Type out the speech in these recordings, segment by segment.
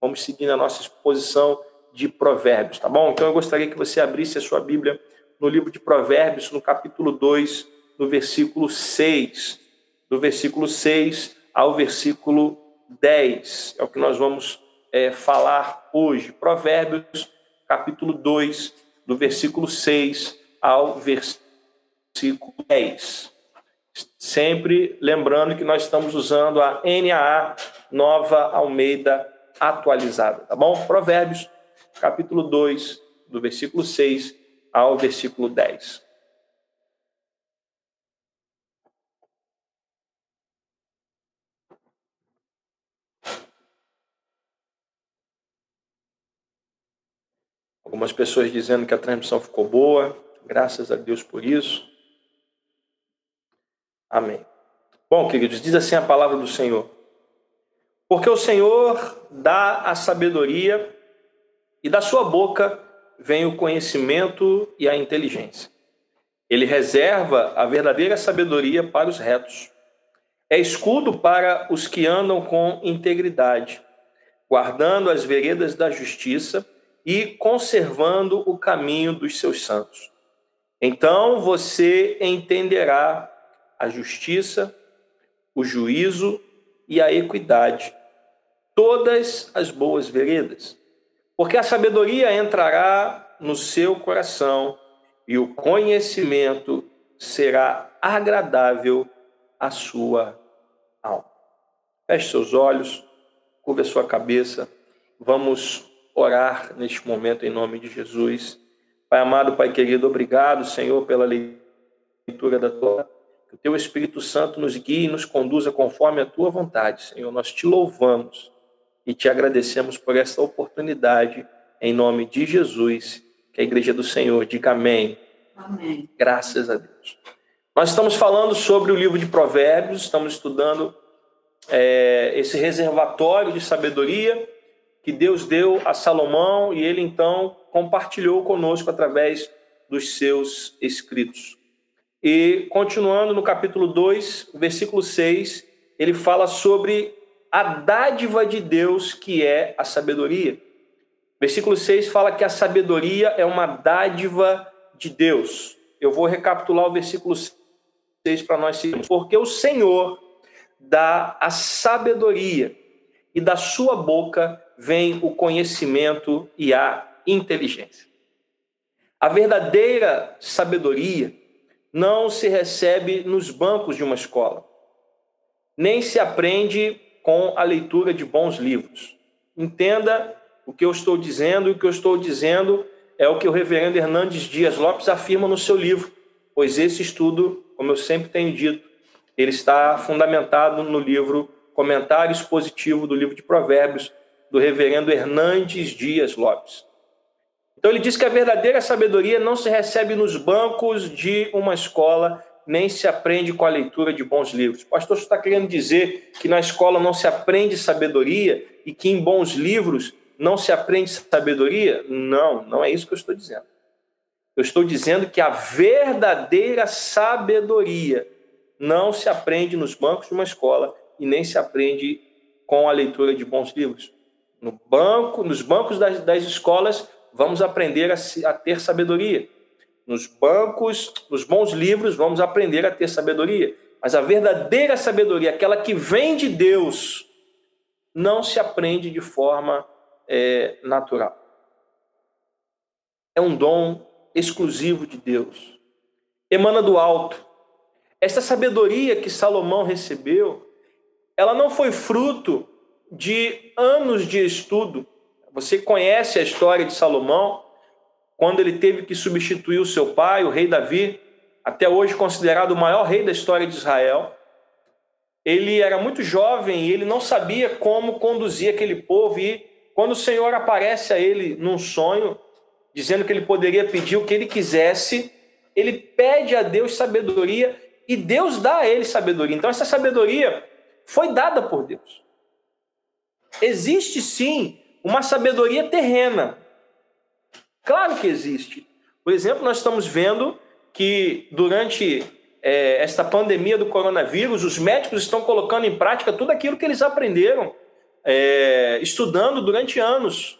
vamos seguir na nossa exposição de Provérbios, tá bom? Então eu gostaria que você abrisse a sua Bíblia no livro de Provérbios, no capítulo 2, no versículo 6. Do versículo 6 ao versículo 10. É o que nós vamos é, falar hoje. Provérbios, capítulo 2, do versículo 6 ao versículo 10. Sempre lembrando que nós estamos usando a NAA Nova Almeida atualizada, tá bom? Provérbios, capítulo 2, do versículo 6 ao versículo 10. Algumas pessoas dizendo que a transmissão ficou boa, graças a Deus por isso. Amém. Bom, queridos, diz assim a palavra do Senhor. Porque o Senhor dá a sabedoria e da sua boca vem o conhecimento e a inteligência. Ele reserva a verdadeira sabedoria para os retos. É escudo para os que andam com integridade, guardando as veredas da justiça e conservando o caminho dos seus santos. Então você entenderá a justiça, o juízo e a equidade, todas as boas veredas. Porque a sabedoria entrará no seu coração e o conhecimento será agradável à sua alma. Feche seus olhos, curva a sua cabeça. Vamos orar neste momento em nome de Jesus. Pai amado, Pai querido, obrigado, Senhor, pela leitura da tua. Que o teu Espírito Santo nos guie e nos conduza conforme a tua vontade, Senhor. Nós te louvamos e te agradecemos por esta oportunidade, em nome de Jesus. Que a igreja do Senhor diga amém. Amém. Graças a Deus. Nós estamos falando sobre o livro de Provérbios, estamos estudando é, esse reservatório de sabedoria que Deus deu a Salomão e ele então compartilhou conosco através dos seus escritos. E continuando no capítulo 2, versículo 6, ele fala sobre a dádiva de Deus que é a sabedoria. Versículo 6 fala que a sabedoria é uma dádiva de Deus. Eu vou recapitular o versículo 6 para nós seguirmos. Porque o Senhor dá a sabedoria e da sua boca vem o conhecimento e a inteligência. A verdadeira sabedoria não se recebe nos bancos de uma escola, nem se aprende com a leitura de bons livros. Entenda o que eu estou dizendo, e o que eu estou dizendo é o que o reverendo Hernandes Dias Lopes afirma no seu livro, pois esse estudo, como eu sempre tenho dito, ele está fundamentado no livro Comentário Expositivo do livro de Provérbios, do reverendo Hernandes Dias Lopes. Então ele diz que a verdadeira sabedoria não se recebe nos bancos de uma escola, nem se aprende com a leitura de bons livros. O pastor está querendo dizer que na escola não se aprende sabedoria e que em bons livros não se aprende sabedoria? Não, não é isso que eu estou dizendo. Eu estou dizendo que a verdadeira sabedoria não se aprende nos bancos de uma escola e nem se aprende com a leitura de bons livros. No banco, nos bancos das, das escolas, vamos aprender a, a ter sabedoria. Nos bancos, nos bons livros, vamos aprender a ter sabedoria. Mas a verdadeira sabedoria, aquela que vem de Deus, não se aprende de forma é, natural. É um dom exclusivo de Deus. Emana do alto. Essa sabedoria que Salomão recebeu, ela não foi fruto de anos de estudo. Você conhece a história de Salomão, quando ele teve que substituir o seu pai, o rei Davi, até hoje considerado o maior rei da história de Israel. Ele era muito jovem e ele não sabia como conduzir aquele povo. E quando o Senhor aparece a ele num sonho, dizendo que ele poderia pedir o que ele quisesse, ele pede a Deus sabedoria e Deus dá a ele sabedoria. Então, essa sabedoria foi dada por Deus. Existe sim uma sabedoria terrena. Que existe. Por exemplo, nós estamos vendo que durante é, esta pandemia do coronavírus, os médicos estão colocando em prática tudo aquilo que eles aprenderam é, estudando durante anos,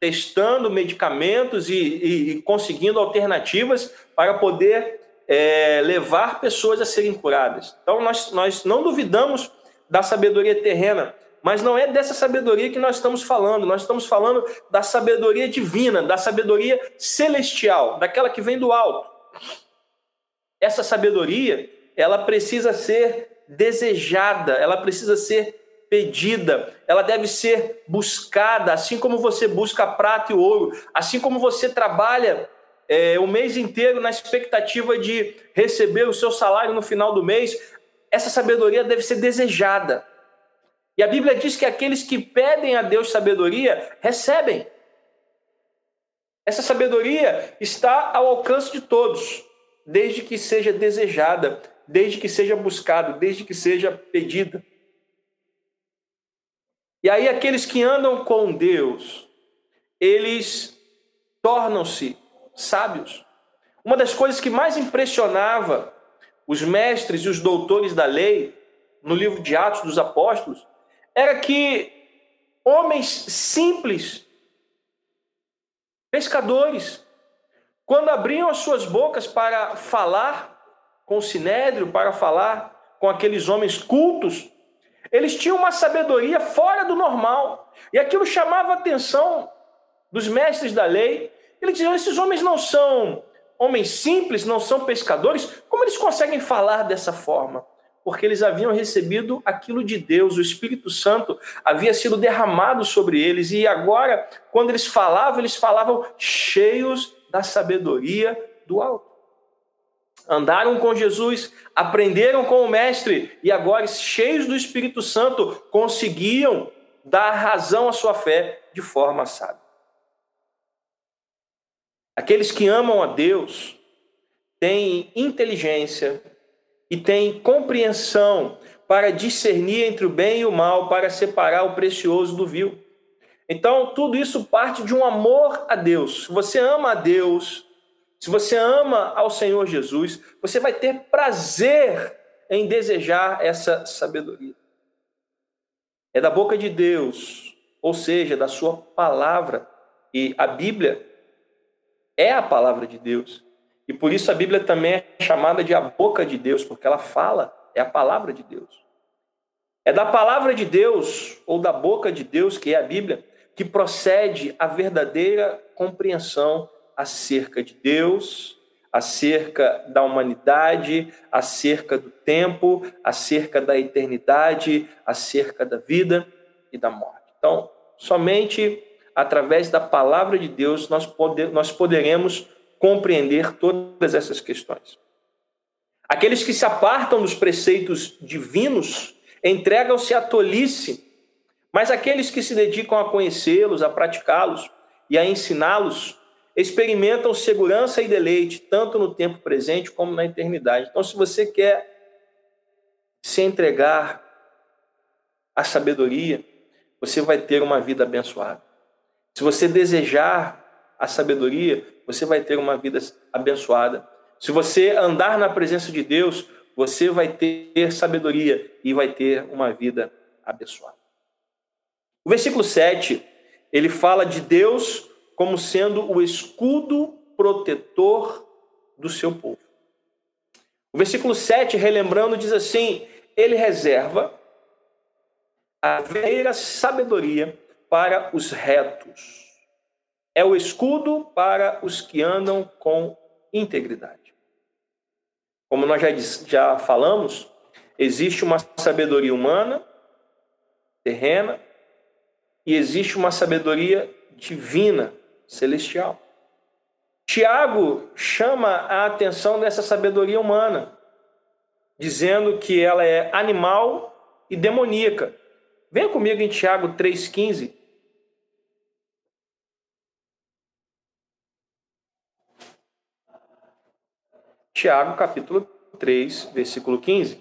testando medicamentos e, e, e conseguindo alternativas para poder é, levar pessoas a serem curadas. Então, nós, nós não duvidamos da sabedoria terrena, mas não é dessa sabedoria que nós estamos falando. Nós estamos falando da sabedoria divina, da sabedoria celestial, daquela que vem do alto. Essa sabedoria, ela precisa ser desejada, ela precisa ser pedida, ela deve ser buscada, assim como você busca prata e ouro, assim como você trabalha é, o mês inteiro na expectativa de receber o seu salário no final do mês, essa sabedoria deve ser desejada. E a Bíblia diz que aqueles que pedem a Deus sabedoria recebem. Essa sabedoria está ao alcance de todos, desde que seja desejada, desde que seja buscada, desde que seja pedida. E aí, aqueles que andam com Deus, eles tornam-se sábios. Uma das coisas que mais impressionava os mestres e os doutores da lei, no livro de Atos dos Apóstolos, era que homens simples, pescadores, quando abriam as suas bocas para falar com o sinédrio, para falar com aqueles homens cultos, eles tinham uma sabedoria fora do normal. E aquilo chamava a atenção dos mestres da lei. Eles diziam: esses homens não são homens simples, não são pescadores. Como eles conseguem falar dessa forma? Porque eles haviam recebido aquilo de Deus, o Espírito Santo havia sido derramado sobre eles, e agora, quando eles falavam, eles falavam cheios da sabedoria do alto. Andaram com Jesus, aprenderam com o Mestre, e agora, cheios do Espírito Santo, conseguiam dar razão à sua fé de forma sábia. Aqueles que amam a Deus têm inteligência, e tem compreensão para discernir entre o bem e o mal, para separar o precioso do vil. Então, tudo isso parte de um amor a Deus. Se você ama a Deus, se você ama ao Senhor Jesus, você vai ter prazer em desejar essa sabedoria. É da boca de Deus, ou seja, da sua palavra. E a Bíblia é a palavra de Deus. E por isso a Bíblia também é chamada de a boca de Deus, porque ela fala, é a palavra de Deus. É da palavra de Deus, ou da boca de Deus, que é a Bíblia, que procede a verdadeira compreensão acerca de Deus, acerca da humanidade, acerca do tempo, acerca da eternidade, acerca da vida e da morte. Então, somente através da palavra de Deus nós, poder, nós poderemos compreender todas essas questões. Aqueles que se apartam dos preceitos divinos entregam-se à tolice, mas aqueles que se dedicam a conhecê-los, a praticá-los e a ensiná-los, experimentam segurança e deleite, tanto no tempo presente como na eternidade. Então, se você quer se entregar à sabedoria, você vai ter uma vida abençoada. Se você desejar a sabedoria, você vai ter uma vida abençoada. Se você andar na presença de Deus, você vai ter sabedoria e vai ter uma vida abençoada. O versículo 7, ele fala de Deus como sendo o escudo protetor do seu povo. O versículo 7, relembrando, diz assim: Ele reserva a verdadeira sabedoria para os retos é o escudo para os que andam com integridade. Como nós já, já falamos, existe uma sabedoria humana, terrena, e existe uma sabedoria divina, celestial. Tiago chama a atenção dessa sabedoria humana, dizendo que ela é animal e demoníaca. Venha comigo em Tiago 3,15. Tiago, capítulo 3, versículo 15.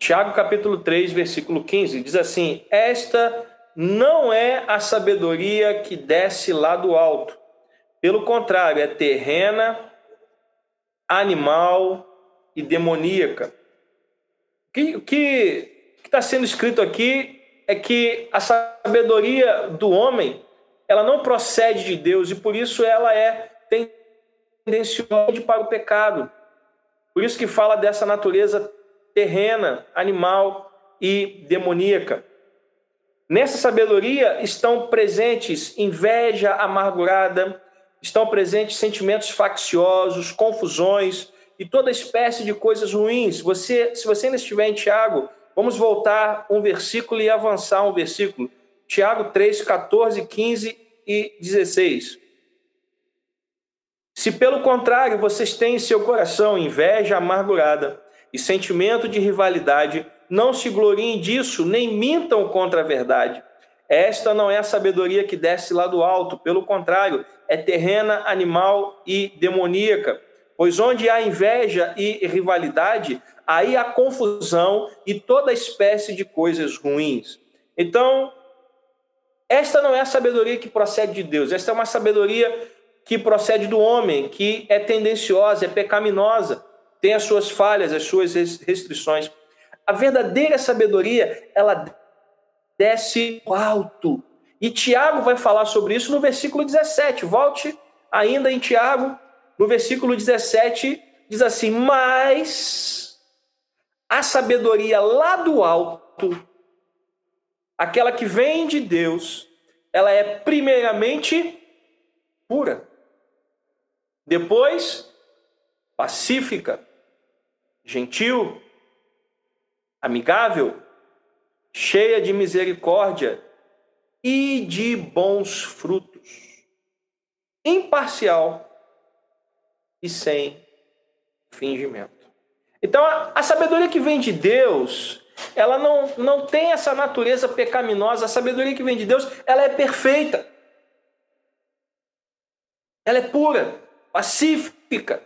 Tiago capítulo 3, versículo 15, diz assim: Esta não é a sabedoria que desce lá do alto. Pelo contrário, é terrena, animal e demoníaca. O que está sendo escrito aqui é que a sabedoria do homem ela não procede de Deus e por isso ela é tendenciosa para o pecado. Por isso que fala dessa natureza terrena, animal e demoníaca. Nessa sabedoria estão presentes inveja amargurada, estão presentes sentimentos facciosos, confusões e toda espécie de coisas ruins. Você, se você ainda estiver em Tiago, vamos voltar um versículo e avançar um versículo. Tiago 3, 14, 15 e 16. Se pelo contrário vocês têm em seu coração inveja amargurada e sentimento de rivalidade, não se gloriem disso, nem mintam contra a verdade. Esta não é a sabedoria que desce lá do alto, pelo contrário, é terrena, animal e demoníaca. Pois onde há inveja e rivalidade, aí há confusão e toda espécie de coisas ruins. Então, esta não é a sabedoria que procede de Deus, esta é uma sabedoria que procede do homem, que é tendenciosa, é pecaminosa, tem as suas falhas, as suas restrições. A verdadeira sabedoria, ela desce alto. E Tiago vai falar sobre isso no versículo 17. Volte ainda em Tiago, no versículo 17, diz assim: Mas a sabedoria lá do alto, aquela que vem de Deus, ela é primeiramente pura, depois pacífica, gentil, amigável, cheia de misericórdia e de bons frutos, imparcial e sem fingimento. Então, a, sabedoria que vem de Deus, ela não, não tem essa natureza pecaminosa. A sabedoria que vem de Deus, ela é perfeita. Ela é pura, pacífica,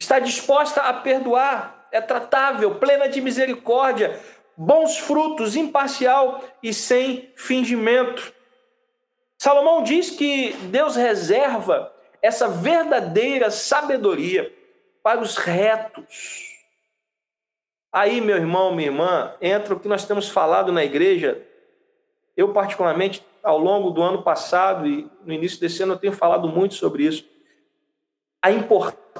está disposta a perdoar, é tratável, plena de misericórdia, bons frutos, imparcial e sem fingimento. Salomão diz que Deus reserva essa verdadeira sabedoria para os retos. Aí, meu irmão, minha irmã, entra o que nós temos falado na igreja. Eu, particularmente, ao longo do ano passado e no início desse ano, eu tenho falado muito sobre isso. A importância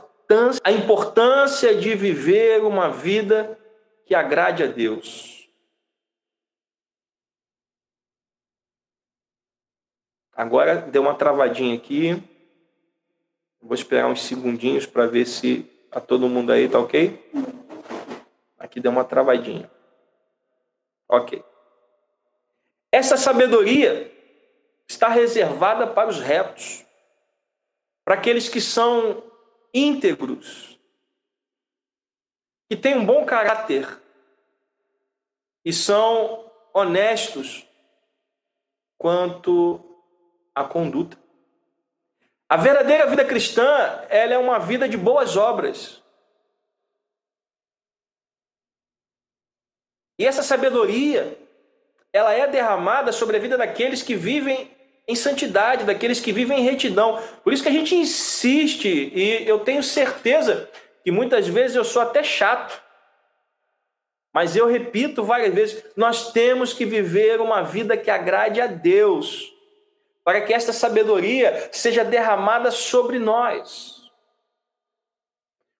a importância de viver uma vida que agrade a Deus. Agora deu uma travadinha aqui. Vou esperar uns segundinhos para ver se a tá todo mundo aí tá ok. Aqui deu uma travadinha. Ok. Essa sabedoria está reservada para os retos, para aqueles que são íntegros, que têm um bom caráter e são honestos quanto à conduta. A verdadeira vida cristã, ela é uma vida de boas obras. E essa sabedoria, ela é derramada sobre a vida daqueles que vivem em santidade, daqueles que vivem em retidão. Por isso que a gente insiste, e eu tenho certeza que muitas vezes eu sou até chato. Mas eu repito várias vezes: nós temos que viver uma vida que agrade a Deus, para que esta sabedoria seja derramada sobre nós.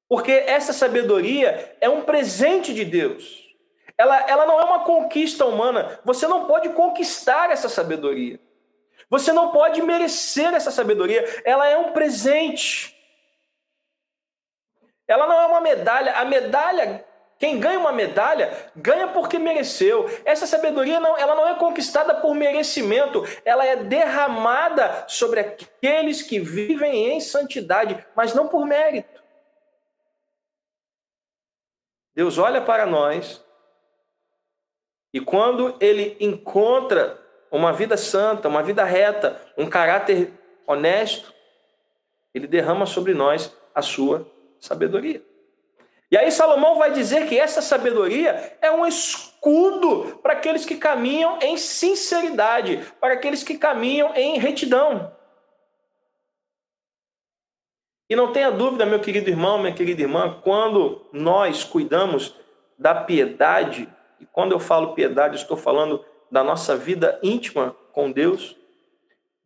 Porque essa sabedoria é um presente de Deus. Ela, ela não é uma conquista humana. Você não pode conquistar essa sabedoria. Você não pode merecer essa sabedoria, ela é um presente. Ela não é uma medalha. A medalha, quem ganha uma medalha, ganha porque mereceu. Essa sabedoria não, ela não é conquistada por merecimento, ela é derramada sobre aqueles que vivem em santidade, mas não por mérito. Deus olha para nós e quando ele encontra uma vida santa, uma vida reta, um caráter honesto, ele derrama sobre nós a sua sabedoria. E aí Salomão vai dizer que essa sabedoria é um escudo para aqueles que caminham em sinceridade, para aqueles que caminham em retidão. E não tenha dúvida, meu querido irmão, minha querida irmã, quando nós cuidamos da piedade, e quando eu falo piedade, estou falando da nossa vida íntima com Deus,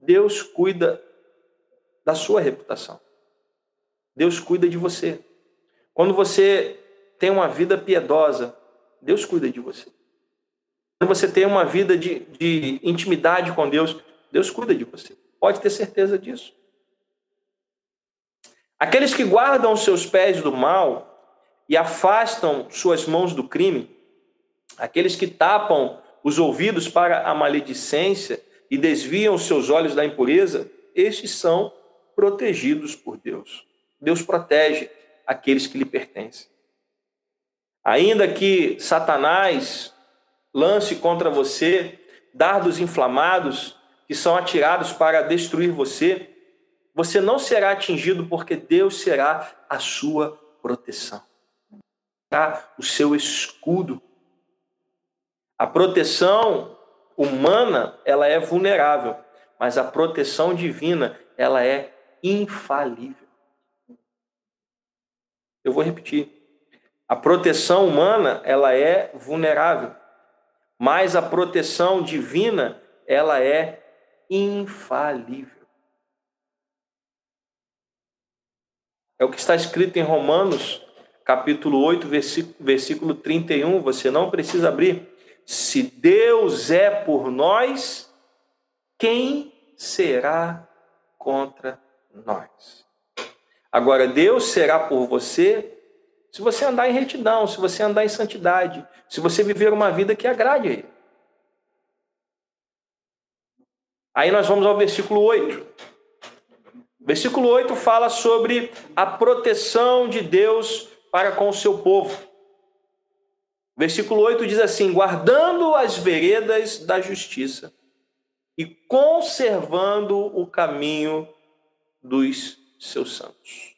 Deus cuida da sua reputação. Deus cuida de você. Quando você tem uma vida piedosa, Deus cuida de você. Quando você tem uma vida de, de intimidade com Deus, Deus cuida de você. Pode ter certeza disso. Aqueles que guardam os seus pés do mal e afastam suas mãos do crime, aqueles que tapam os ouvidos para a maledicência e desviam os seus olhos da impureza, estes são protegidos por Deus. Deus protege aqueles que lhe pertencem. Ainda que Satanás lance contra você dardos inflamados que são atirados para destruir você, você não será atingido porque Deus será a sua proteção. Será o seu escudo. A proteção humana, ela é vulnerável, mas a proteção divina, ela é infalível. Eu vou repetir. A proteção humana, ela é vulnerável, mas a proteção divina, ela é infalível. É o que está escrito em Romanos, capítulo 8, versículo 31, você não precisa abrir. Se Deus é por nós, quem será contra nós? Agora, Deus será por você se você andar em retidão, se você andar em santidade, se você viver uma vida que agrade a Ele. Aí nós vamos ao versículo 8. Versículo 8 fala sobre a proteção de Deus para com o seu povo. Versículo 8 diz assim: guardando as veredas da justiça e conservando o caminho dos seus santos.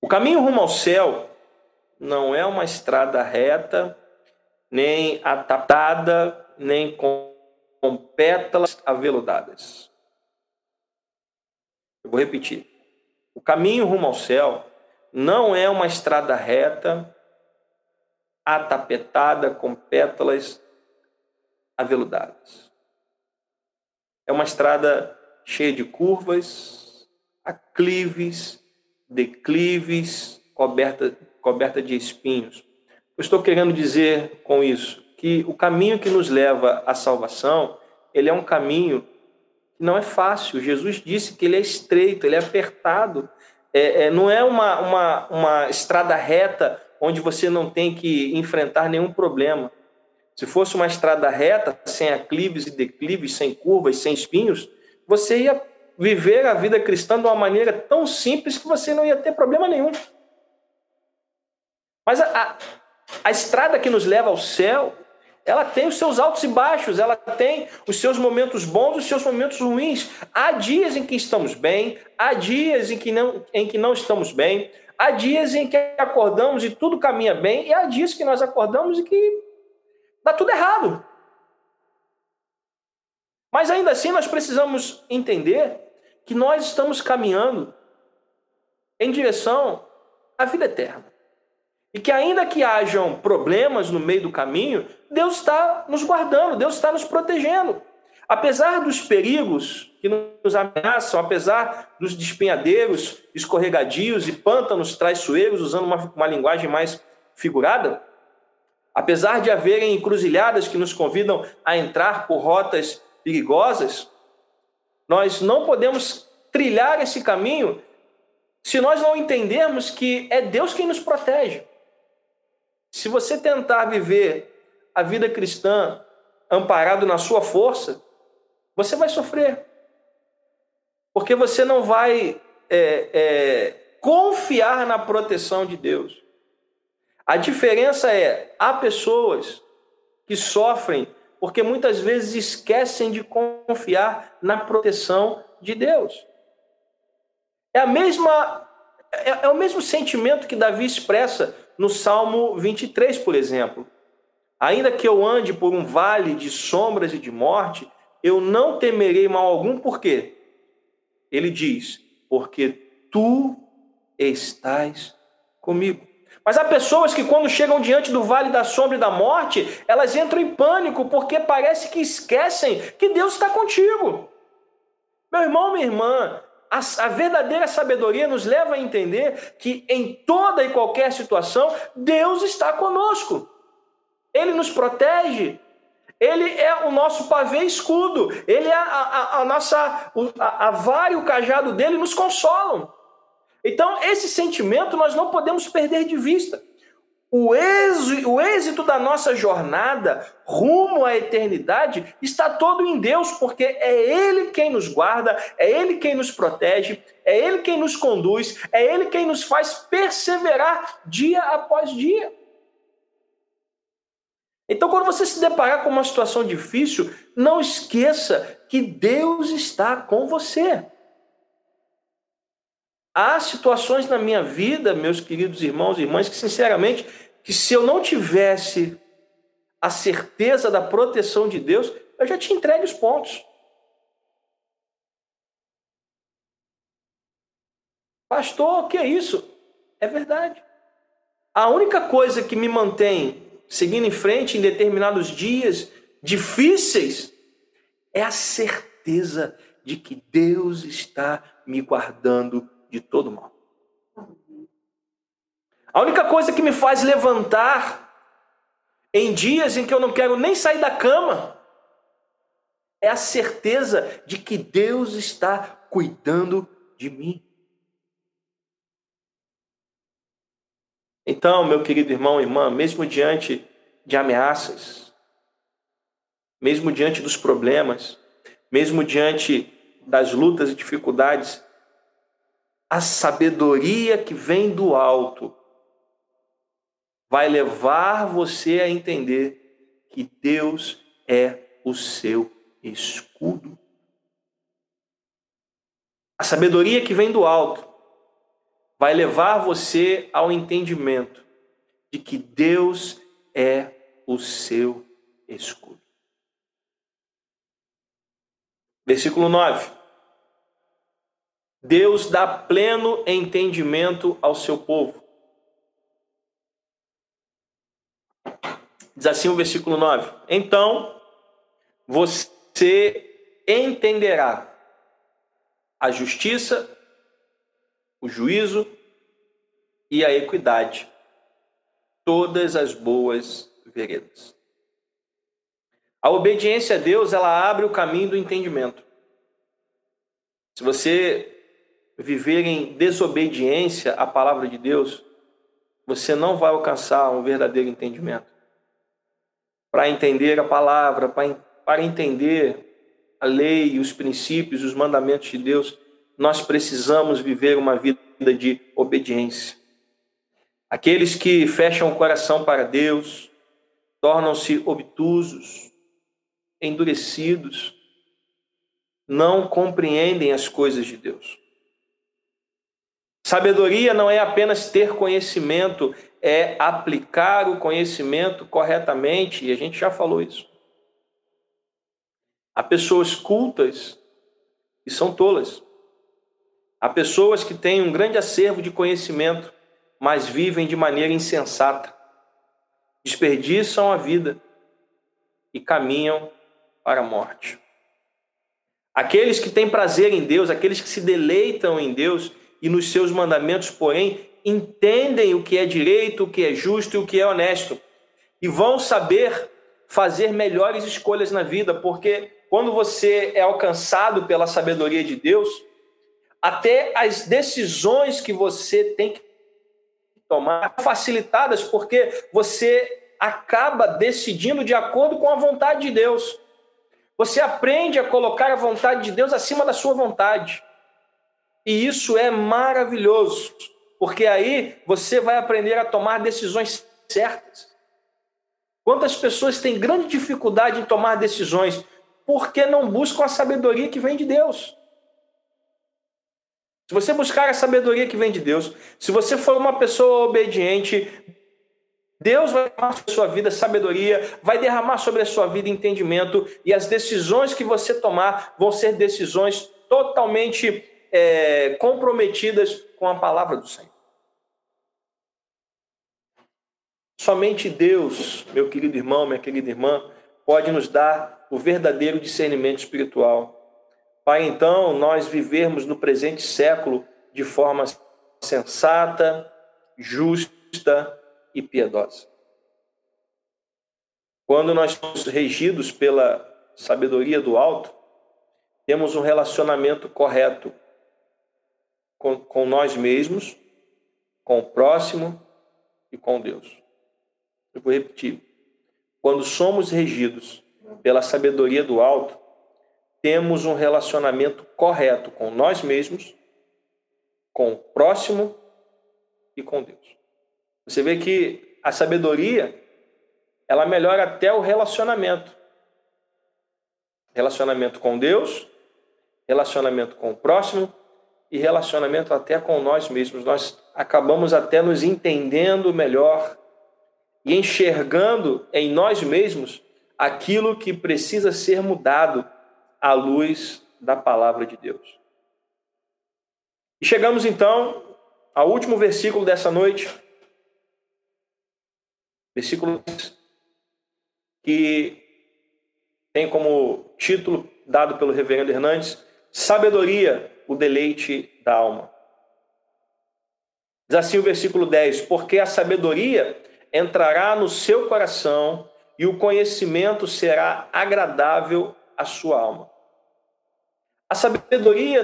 O caminho rumo ao céu não é uma estrada reta, nem atatada, nem com, com pétalas aveludadas. Eu vou repetir. O caminho rumo ao céu não é uma estrada reta, atapetada com pétalas aveludadas. É uma estrada cheia de curvas, aclives, declives, coberta, coberta de espinhos. Eu estou querendo dizer com isso que o caminho que nos leva à salvação, ele é um caminho que não é fácil. Jesus disse que ele é estreito, ele é apertado. É, é, não é uma, uma, uma estrada reta onde você não tem que enfrentar nenhum problema. Se fosse uma estrada reta, sem aclives e declives, sem curvas, sem espinhos, você ia viver a vida cristã de uma maneira tão simples que você não ia ter problema nenhum. Mas a, a, a estrada que nos leva ao céu, ela tem os seus altos e baixos, ela tem os seus momentos bons, os seus momentos ruins. Há dias em que estamos bem, há dias em que não, em que não estamos bem, há dias em que acordamos e tudo caminha bem, e há dias que nós acordamos e que dá tudo errado. Mas ainda assim nós precisamos entender que nós estamos caminhando em direção à vida eterna. E que ainda que hajam problemas no meio do caminho, Deus está nos guardando, Deus está nos protegendo. Apesar dos perigos que nos ameaçam, apesar dos despenhadeiros escorregadios e pântanos traiçoeiros, usando uma, uma linguagem mais figurada, apesar de haverem encruzilhadas que nos convidam a entrar por rotas perigosas, nós não podemos trilhar esse caminho se nós não entendermos que é Deus quem nos protege. Se você tentar viver a vida cristã amparado na sua força, você vai sofrer. Porque você não vai é, é, confiar na proteção de Deus. A diferença é: há pessoas que sofrem porque muitas vezes esquecem de confiar na proteção de Deus. É a mesma é, é o mesmo sentimento que Davi expressa no Salmo 23, por exemplo. Ainda que eu ande por um vale de sombras e de morte, eu não temerei mal algum, por quê? Ele diz: porque tu estás comigo. Mas há pessoas que, quando chegam diante do vale da sombra e da morte, elas entram em pânico porque parece que esquecem que Deus está contigo. Meu irmão, minha irmã, a, a, verdadeira sabedoria nos leva a entender que em toda e qualquer situação, Deus está conosco. Ele nos protege, ele é o nosso pavê escudo, ele é a, a, a nossa a, a vara e o cajado dele nos consolam. Então, esse sentimento nós não podemos perder de vista. O êxito, o êxito da nossa jornada rumo à eternidade está todo em Deus, porque é Ele quem nos guarda, é Ele quem nos protege, é Ele quem nos conduz, é Ele quem nos faz perseverar dia após dia. Então, quando você se deparar com uma situação difícil, não esqueça que Deus está com você. Há situações na minha vida, meus queridos irmãos e irmãs, que sinceramente, que se eu não tivesse a certeza da proteção de Deus, eu já tinha entregue os pontos. Pastor, o que é isso? É verdade. A única coisa que me mantém seguindo em frente em determinados dias difíceis é a certeza de que Deus está me guardando de todo mal. A única coisa que me faz levantar em dias em que eu não quero nem sair da cama é a certeza de que Deus está cuidando de mim. Então, meu querido irmão e irmã, mesmo diante de ameaças, mesmo diante dos problemas, mesmo diante das lutas e dificuldades, a sabedoria que vem do alto vai levar você a entender que Deus é o seu escudo. A sabedoria que vem do alto vai levar você ao entendimento de que Deus é o seu escudo. Versículo 9. Deus dá pleno entendimento ao seu povo. Diz assim o versículo 9: Então você entenderá a justiça, o juízo e a equidade, todas as boas veredas. A obediência a Deus, ela abre o caminho do entendimento. Se você viver em desobediência à palavra de Deus, você não vai alcançar um verdadeiro entendimento. Para entender a palavra, para entender a lei, os princípios, os mandamentos de Deus, nós precisamos viver uma vida de obediência. Aqueles que fecham o coração para Deus tornam-se obtusos, endurecidos, não compreendem as coisas de Deus. Sabedoria não é apenas ter conhecimento, é aplicar o conhecimento corretamente, e a gente já falou isso. Há pessoas cultas e são tolas. Há pessoas que têm um grande acervo de conhecimento, mas vivem de maneira insensata, desperdiçam a vida e caminham para a morte. Aqueles que têm prazer em Deus, aqueles que se deleitam em Deus, e nos seus mandamentos, porém, entendem o que é direito, o que é justo e o que é honesto, e vão saber fazer melhores escolhas na vida, porque quando você é alcançado pela sabedoria de Deus, até as decisões que você tem que tomar facilitadas, porque você acaba decidindo de acordo com a vontade de Deus. Você aprende a colocar a vontade de Deus acima da sua vontade. E isso é maravilhoso, porque aí você vai aprender a tomar decisões certas. Quantas pessoas têm grande dificuldade em tomar decisões porque não buscam a sabedoria que vem de Deus? Se você buscar a sabedoria que vem de Deus, se você for uma pessoa obediente, Deus vai derramar sobre a sua vida sabedoria, vai derramar sobre a sua vida entendimento, e as decisões que você tomar vão ser decisões totalmente é, comprometidas com a palavra do Senhor. Somente Deus, meu querido irmão, minha querida irmã, pode nos dar o verdadeiro discernimento espiritual. Pai, então, nós vivermos no presente século de forma sensata, justa e piedosa. Quando nós somos regidos pela sabedoria do alto, temos um relacionamento correto com, com nós mesmos, com o próximo e com Deus. Eu vou repetir. Quando somos regidos pela sabedoria do alto, temos um relacionamento correto com nós mesmos, com o próximo e com Deus. Você vê que a sabedoria, ela melhora até o relacionamento. Relacionamento com Deus, relacionamento com o próximo e relacionamento até com nós mesmos. Nós acabamos até nos entendendo melhor e enxergando em nós mesmos aquilo que precisa ser mudado à luz da palavra de Deus. E chegamos então ao último versículo dessa noite, versículo que tem como título dado pelo reverendo Hernandes, Sabedoria, o deleite da alma. Diz assim o versículo 10: Porque a sabedoria entrará no seu coração e o conhecimento será agradável à sua alma. A sabedoria,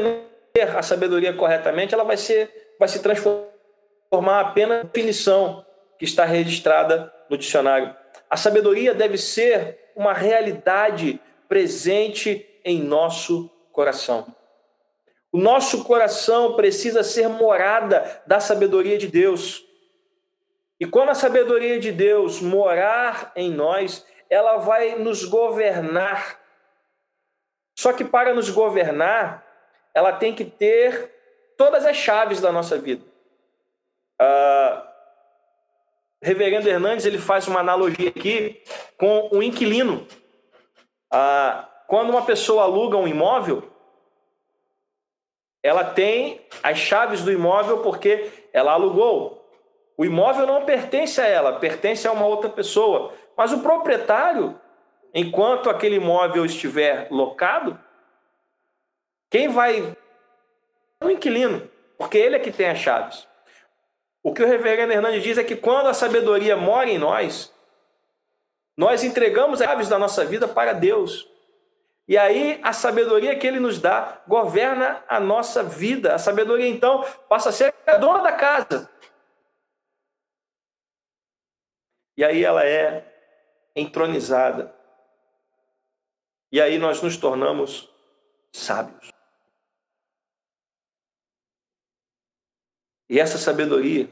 a sabedoria corretamente, ela vai ser vai se transformar apenas na definição que está registrada no dicionário. A sabedoria deve ser uma realidade presente em nosso coração. O nosso coração precisa ser morada da sabedoria de Deus. E quando a sabedoria de Deus morar em nós, ela vai nos governar. Só que para nos governar, ela tem que ter todas as chaves da nossa vida. Uh, Reverendo Hernandes ele faz uma analogia aqui com um inquilino. Uh, quando uma pessoa aluga um imóvel, ela tem as chaves do imóvel porque ela alugou. O imóvel não pertence a ela, pertence a uma outra pessoa. Mas o proprietário, enquanto aquele imóvel estiver locado, quem vai o inquilino, porque ele é que tem as chaves. O que o reverendo Hernandes diz é que quando a sabedoria mora em nós, nós entregamos as chaves da nossa vida para Deus. E aí a sabedoria que ele nos dá governa a nossa vida. A sabedoria então passa a ser a dona da casa. E aí ela é entronizada. E aí nós nos tornamos sábios. E essa sabedoria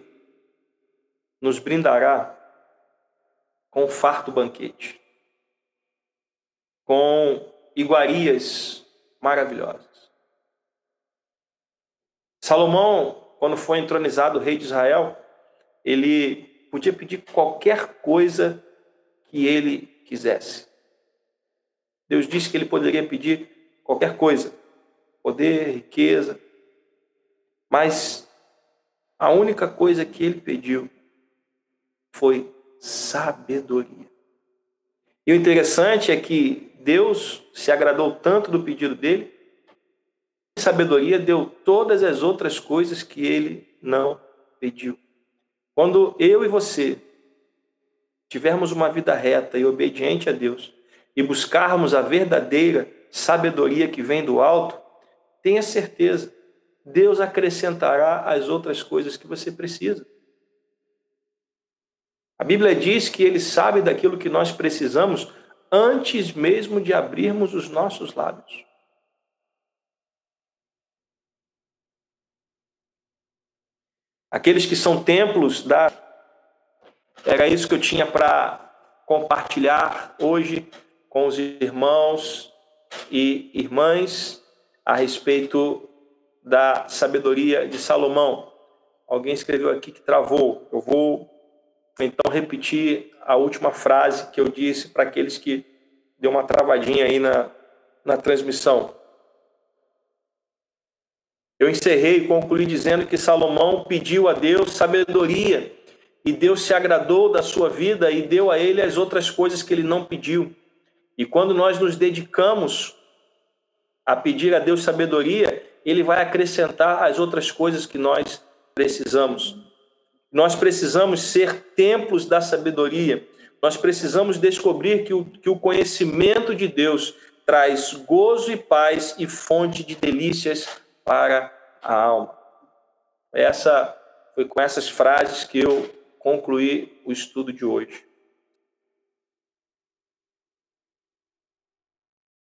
nos brindará com um farto banquete, com iguarias maravilhosas. Salomão, quando foi entronizado rei de Israel, ele podia pedir qualquer coisa que ele quisesse. Deus disse que ele poderia pedir qualquer coisa, poder, riqueza, mas a única coisa que ele pediu foi sabedoria. E o interessante é que Deus se agradou tanto do pedido dele, sabedoria deu todas as outras coisas que ele não pediu. Quando eu e você tivermos uma vida reta e obediente a Deus e buscarmos a verdadeira sabedoria que vem do alto, tenha certeza, Deus acrescentará as outras coisas que você precisa. A Bíblia diz que ele sabe daquilo que nós precisamos antes mesmo de abrirmos os nossos lábios. Aqueles que são templos da. Era isso que eu tinha para compartilhar hoje com os irmãos e irmãs a respeito da sabedoria de Salomão. Alguém escreveu aqui que travou. Eu vou então repetir a última frase que eu disse para aqueles que deu uma travadinha aí na, na transmissão. Eu encerrei e concluí dizendo que Salomão pediu a Deus sabedoria e Deus se agradou da sua vida e deu a ele as outras coisas que ele não pediu. E quando nós nos dedicamos a pedir a Deus sabedoria, ele vai acrescentar as outras coisas que nós precisamos. Nós precisamos ser templos da sabedoria. Nós precisamos descobrir que o, que o conhecimento de Deus traz gozo e paz e fonte de delícias para a alma. Essa foi com essas frases que eu concluí o estudo de hoje.